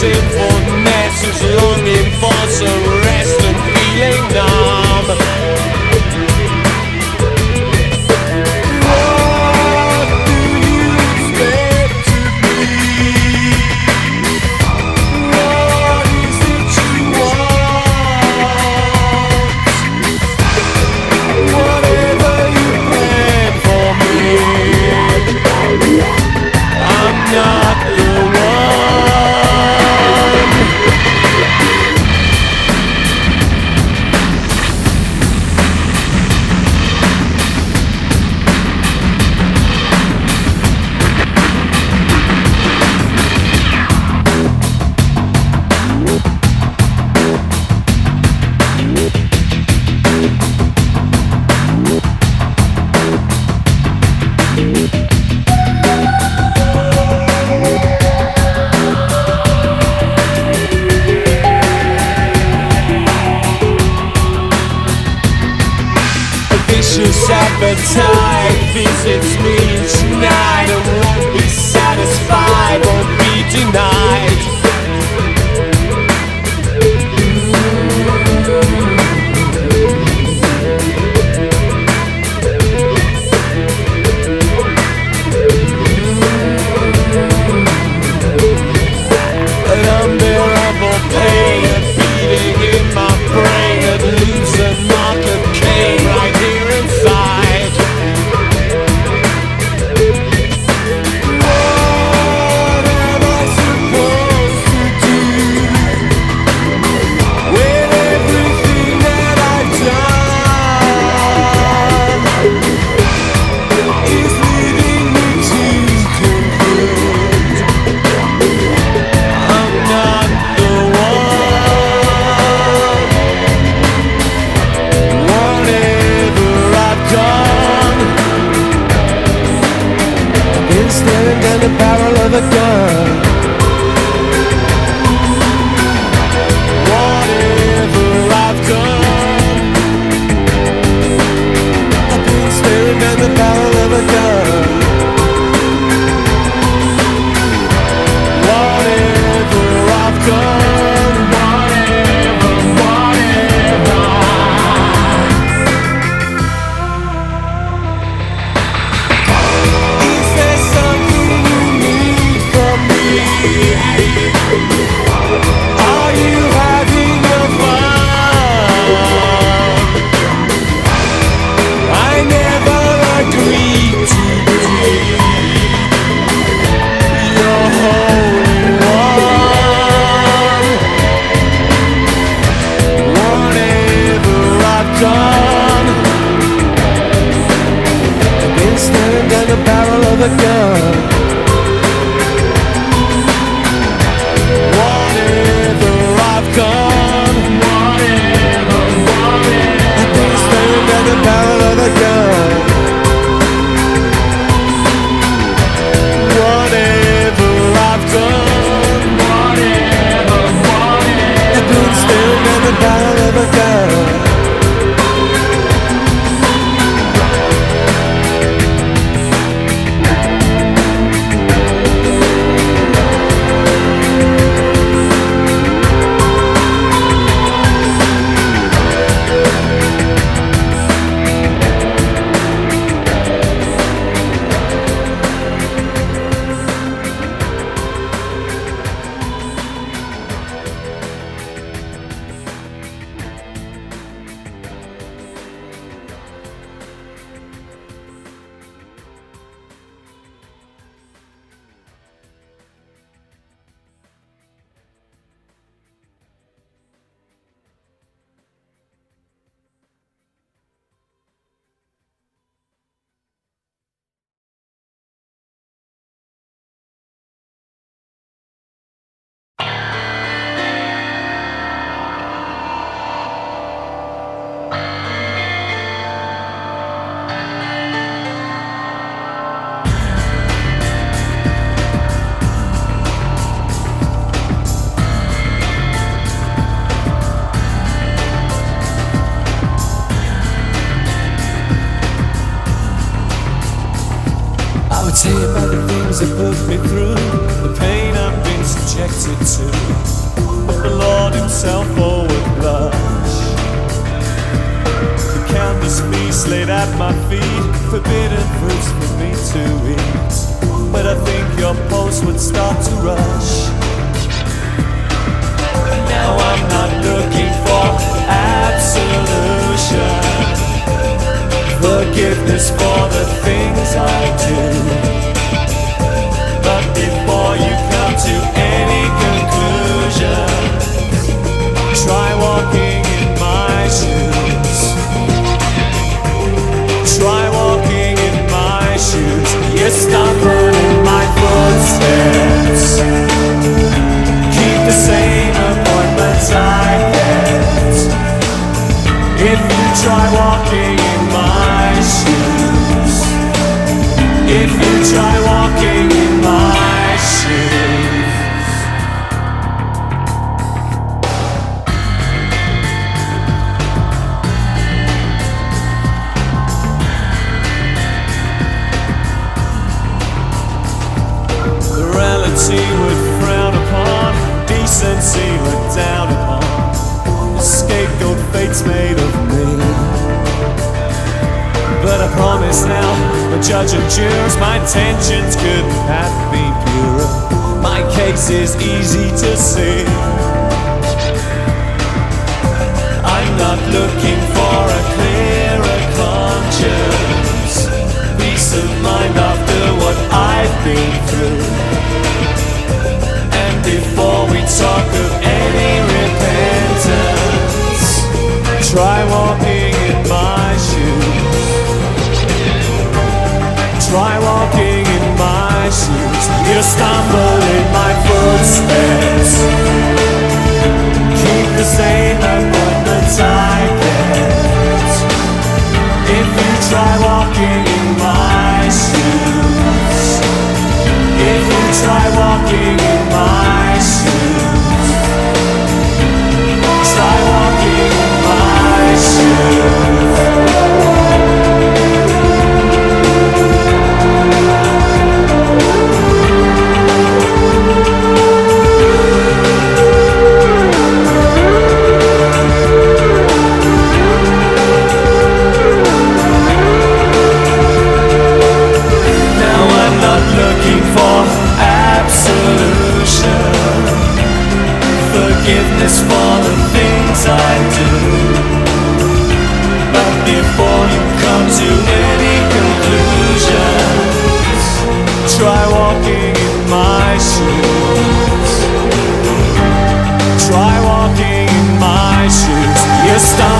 sinfulness forgiveness for the things I do. But before you come to any conclusion, try walking in my shoes. Try walking in my shoes. You stumble in my footsteps. Keep the same appointments I kept. If you try walking If you the judge and jurors, my intentions could have been purer. My case is easy to see. I'm not looking for a clearer conscience, peace of mind after what I've been through. And before we talk of any repentance, try walking You stumble in my footsteps. Keep the same appointments I kept. If you try walking in my shoes. If you try walking in my shoes. Try walking in my shoes. Absolution, forgiveness for the things I do. But before you come to any conclusions, try walking in my shoes. Try walking in my shoes. You stumble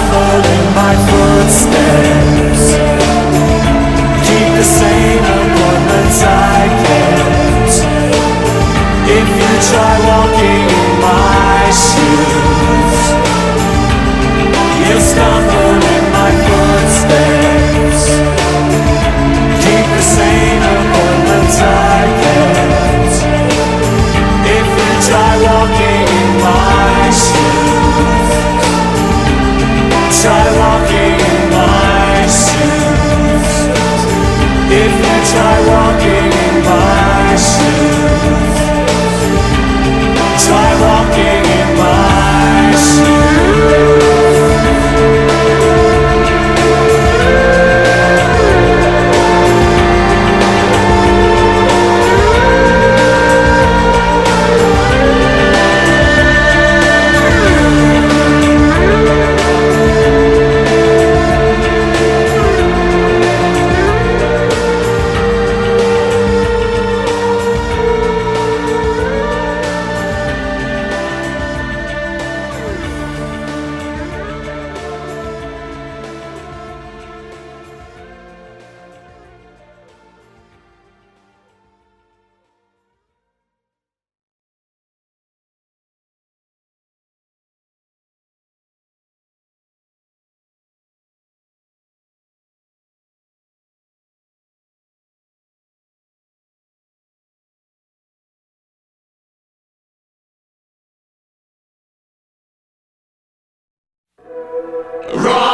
Run!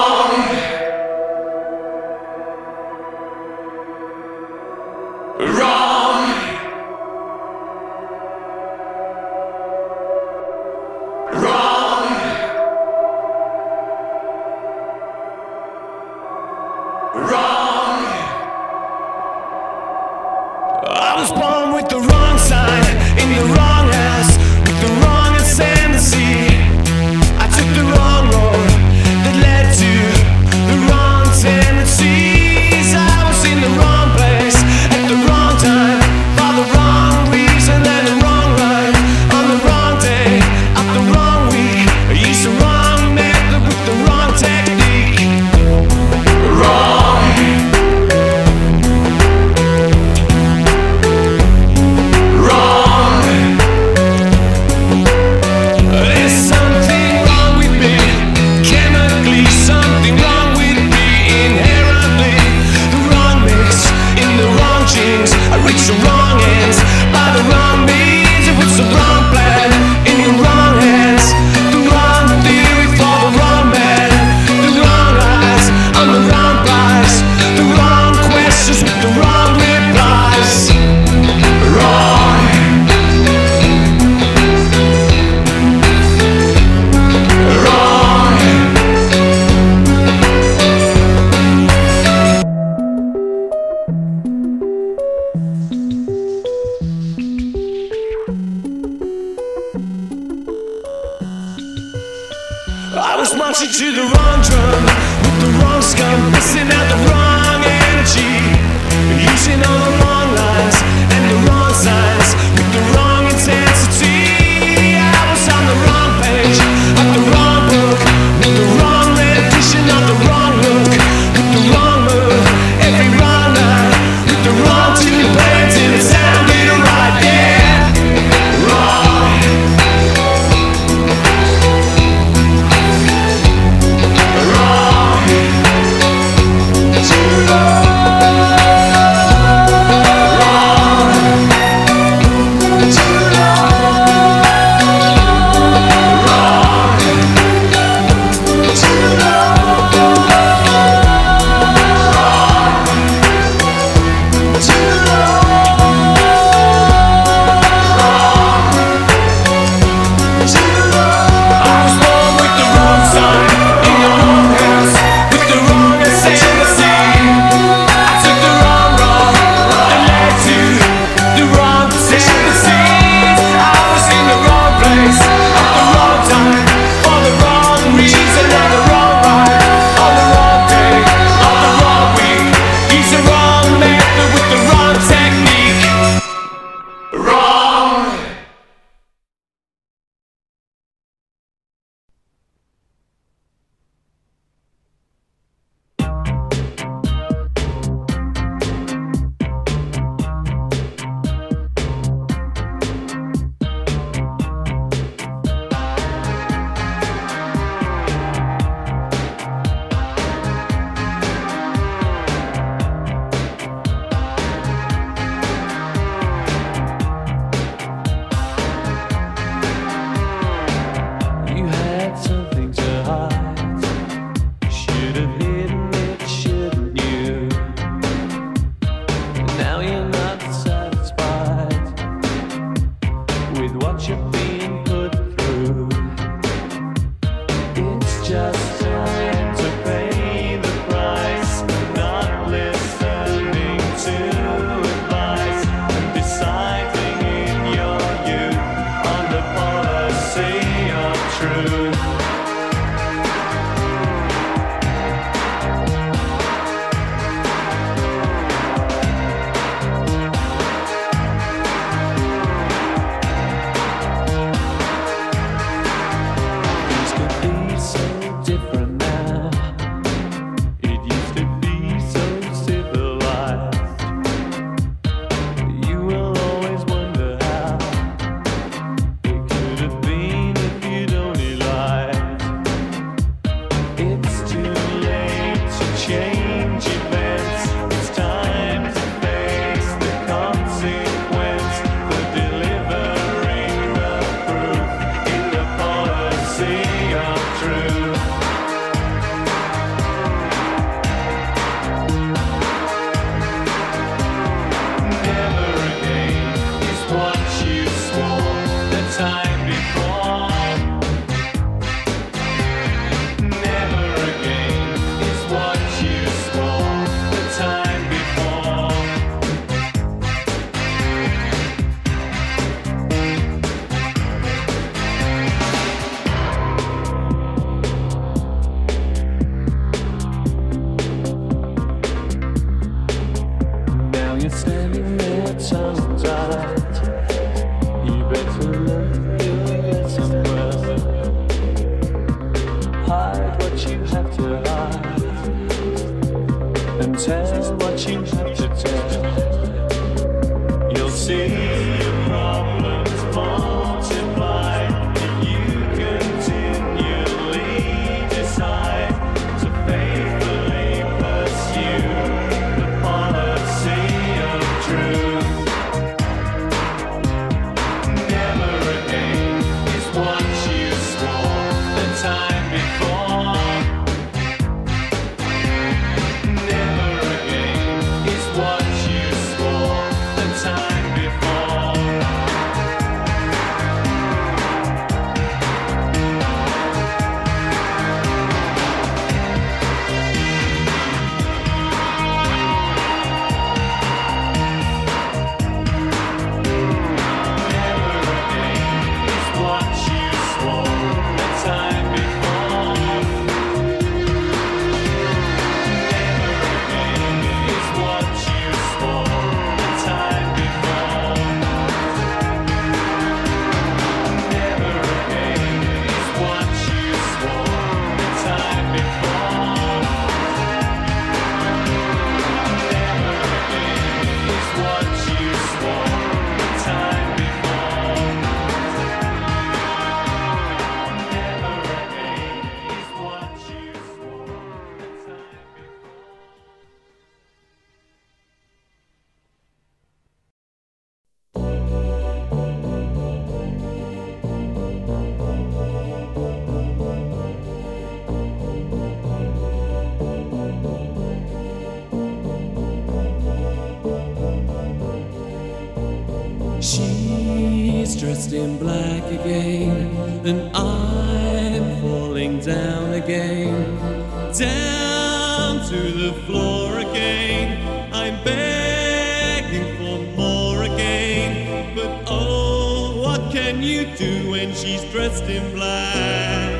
The floor again. I'm begging for more again, but oh, what can you do when she's dressed in black?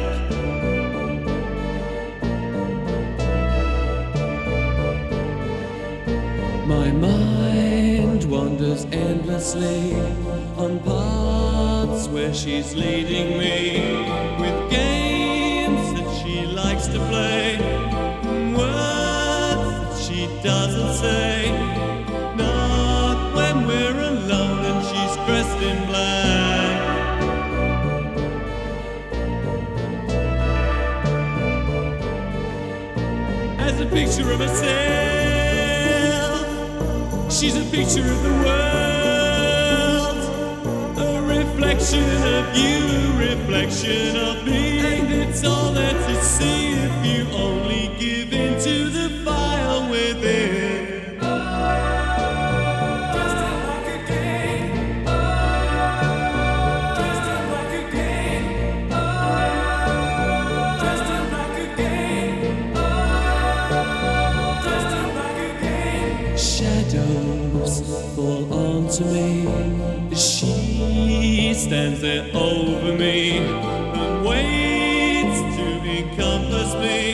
My mind wanders endlessly on paths where she's leading me with games that she likes to play, doesn't say. Not when we're alone and she's dressed in black. As a picture of herself. She's a picture of the world, a reflection of you, a reflection of me. And it's all there to see if you only give stands there over me and waits to encompass me.